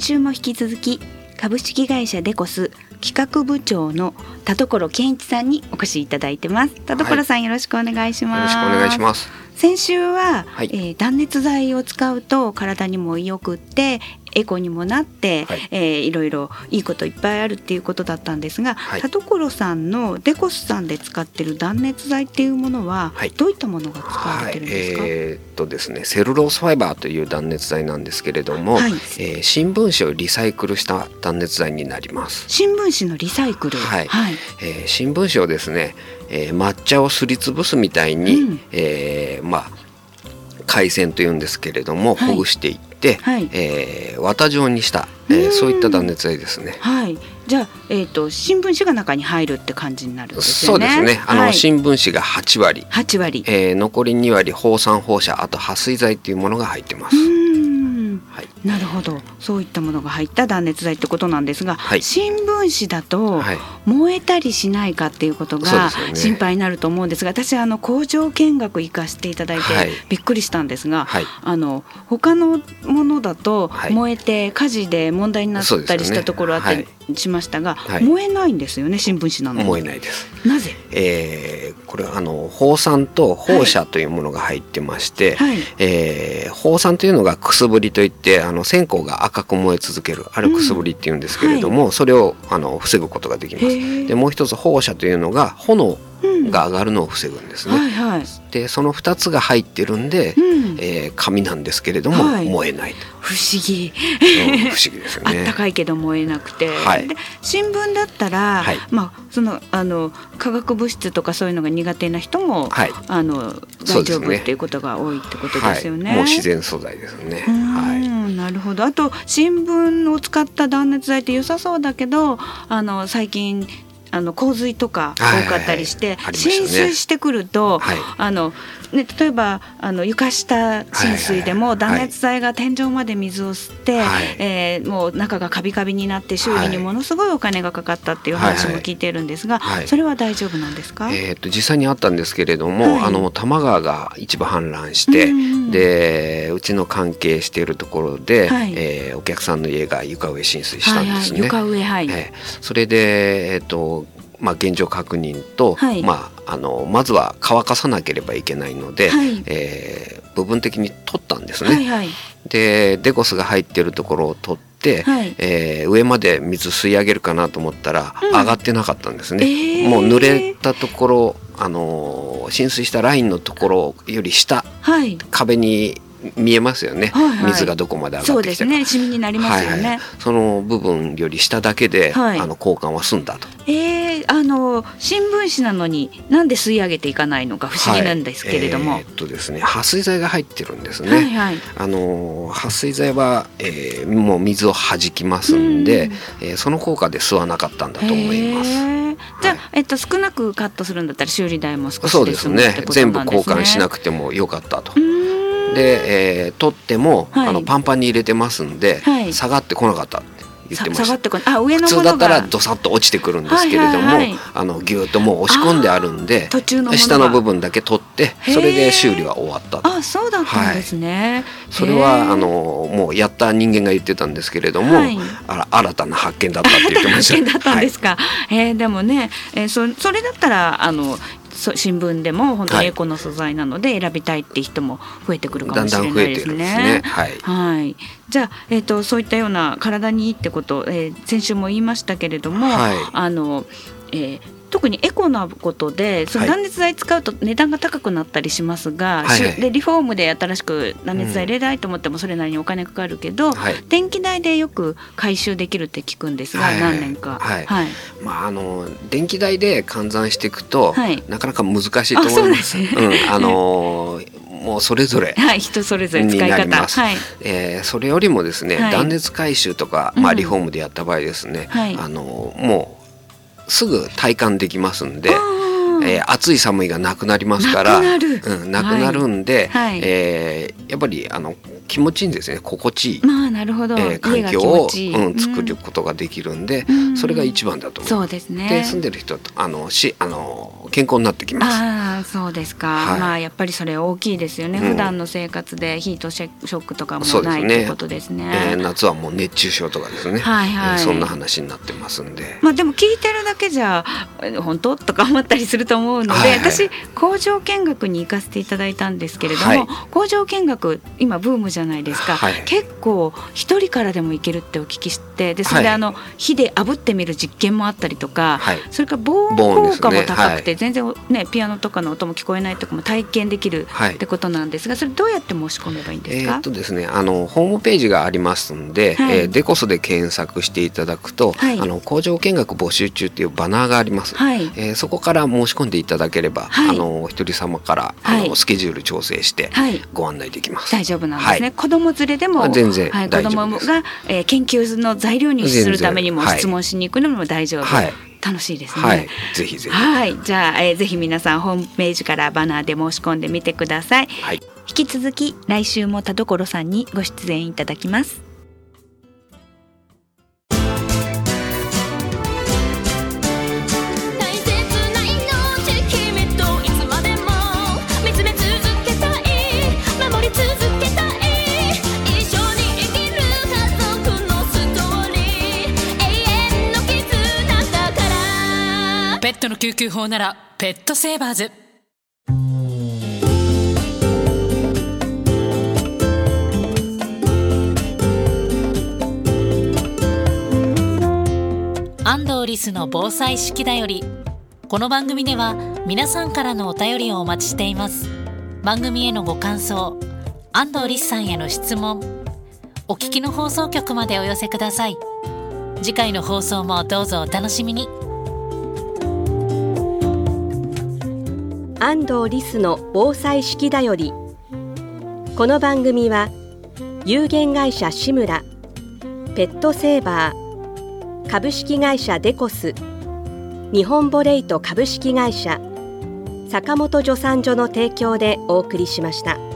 今週も引き続き株式会社デコス企画部長の田所健一さんにお越しいただいてます。田所さん、はい、よろしくお願いします。よろしくお願いします。先週は、はい、えー、断熱材を使うと体にも良くってエコにもなって、はい。えー、いろいろいいこといっぱいあるっていうことだったんですが、はい、田所さんのデコスさんで使ってる断熱材っていうものは、はい、どういったものが使われてるんですか、はい、えー、っとですねセルロースファイバーという断熱材なんですけれども、はい、えー、新聞紙をリサイクルした断熱材になります。新聞紙のリサイクル？はい、はい、えー、新聞紙をですね、えー、抹茶をすりつぶすみたいに、うん、えー、まあ海鮮というんですけれども、ほぐしていって、はい、えー、綿状にした、えー、そういった断熱材ですね。はい。じゃあ、えっ、ー、と新聞紙が中に入るって感じになるんですよね。そうですね。あの、はい、新聞紙が8割、8割、えー、残り2割放散放射、あと撥水剤っていうものが入ってます。はい、なるほど。そういったものが入った断熱材ってことなんですが、はい、新聞紙だと燃えたりしないかっていうことが心配になると思うんですが、私あの工場見学行かせていただいてびっくりしたんですが、はい、あの他のものだと燃えて火事で問題になったりしたところあったりしましたが、はい、燃えないんですよね新聞紙なの燃えないです。なぜ、えー、これあの放酸と放射というものが入ってまして、はい、えー、放酸というのがくすぶりといってあの線香が赤く燃え続けるあれくすぶりっていうんですけれども、うん。はい、それをあの防ぐことができます。でもう一つ放射というのが炎が上がるのを防ぐんですね。はいはい、でその2つが入ってるんで、うん、えー、紙なんですけれども、はい、燃えない不思議、うん、不思議ですね。あったかいけど燃えなくて、はい、で新聞だったら、はい、まあそのあの化学物質とかそういうのが苦手な人も、はい、あの大丈夫、ね、っていうことが多いってことですよね。もう自然素材ですね。はい。なるほど。あと新聞を使った断熱材って良さそうだけど、あの最近あの洪水とか多かったりして、浸水してくると、はい、あのね、例えばあの床下浸水でも断熱材が天井まで水を吸って、はい、えー、もう中がカビカビになって修理にものすごいお金がかかったっていう話も聞いてるんですが、はい。はい、それは大丈夫なんですか、えーと、実際にあったんですけれども、あの多摩川が一部氾濫して、うん、でうちの関係しているところで、はい、えー、お客さんの家が床上浸水したんですね。はいはい、床上はい、えー、それで、えーとまあ、現状確認と、はい、まあ、あのまずは乾かさなければいけないので、はい、えー、部分的に取ったんですね。はいはい、でデコスが入ってるところを取って、はい、えー、上まで水吸い上げるかなと思ったら、うん、上がってなかったんですね。えー、もう濡れたところあの浸水したラインのところより下、はい、壁に見えますよね、はいはい、水がどこまで上がってきたか。ね。シミになりますよね、はいはい、その部分より下だけで、はい、あの交換は済んだと。えー、あの新聞紙なのになんで吸い上げていかないのか不思議なんですけれども、はい、えー、っとですね撥水剤が入ってるんですね、はいはい、あの撥水剤は、えー、もう水を弾きますんで、ん。えー、その効果で吸わなかったんだと思います。じゃあ、えっと、少なくカットするんだったら修理代も少しそうですね。全部交換しなくてもよかったと。で、えー、取っても、はい、あのパンパンに入れてますんで、はい、下がってこなかった言ってました。あ上の普通だったらどさっと落ちてくるんですけれども、はいはい。はい、あのぎゅっともう押し込んであるんで途中の下の部分だけ取ってそれで修理は終わったあそうだったんですね、はい、それはあのもうやった人間が言ってたんですけれども、はい、あ新たな発見だったって言ってました。発見だったんですか、はい、えー、でもね、えー、そそれだったらあの新聞でも本当にエコの素材なので選びたいって人も増えてくるかもしれないですね。だんだんすね。はい、はい、じゃあ、えーと、そういったような体にいいってこと、えー、先週も言いましたけれども、はい、あのえー、特にエコなことでその断熱材使うと値段が高くなったりしますが、はい、でリフォームで新しく断熱材入れたいと思ってもそれなりにお金かかるけど、うん、電気代でよく回収できるって聞くんですが、はい、何年か。はい、はい、まああの電気代で換算していくと、なかなか難しいと思います。うすね、うん、あのもうそれぞれはい。人それぞれ使い方。はい、えー、それよりもですね、断熱回収とか、まあ、リフォームでやった場合ですね、あのもうすぐ体感できますんで。えー、暑い寒いがなくなりますからなくなる,、うん、なくなるんで、はい、えー、やっぱりあの気持ちいいんですね。心地いい、まあ、なるほど。えー、環境を、うん、作ることができるんで、うん、それが一番だと思う。そうですね。で住んでる人あのしあの健康になってきます。あそうですか、はい、まあやっぱりそれ大きいですよね、うん、普段の生活でヒートショックとかもないということですね。えー、夏はもう熱中症とかですね、はいはい、えー、そんな話になってますんで。まあでも聞いてるだけじゃ本当？とか思ったりすると思うので、はいはい、私工場見学に行かせていただいたんですけれども、はい、工場見学今ブームじゃないですか、はい、結構一人からでも行けるってお聞きしてでそれであの、火で炙ってみる実験もあったりとか、はい、それから防音効果も高くて、ね、全然ねピアノとかの音も聞こえないとかも体験できるってことなんですがそれどうやって申し込めばいいんですか、えー、っとですねあのホームページがありますんで、はい、えー、デコスで検索していただくと、はい、あの工場見学募集中っていうバナーがあります、はい、えー、そこから申し込んでいただければ、はい、あのお一人様からあの、スケジュール調整してご案内できます、大丈夫なんですね、子供連れでも全然はい、子供が、えー、研究の材料にするためにも質問しに行くのも大丈夫。はい楽しいですね。はい、ぜひぜひ。はい、じゃあ、えー、ぜひ皆さんホームページからバナーで申し込んでみてください。はい、引き続き来週も田所さんにご出演いただきます。ットの救急法ならペットセーバーズ。安藤リスの防災式だよりこの番組では皆さんからのお便りをお待ちしています。番組へのご感想安藤リスさんへの質問お聞きの放送局までお寄せください。次回の放送もどうぞお楽しみに。安藤リスの防災式だよりこの番組は有限会社志村ペットセーバー株式会社デコス日本ボレイト株式会社坂本助産所の提供でお送りしました。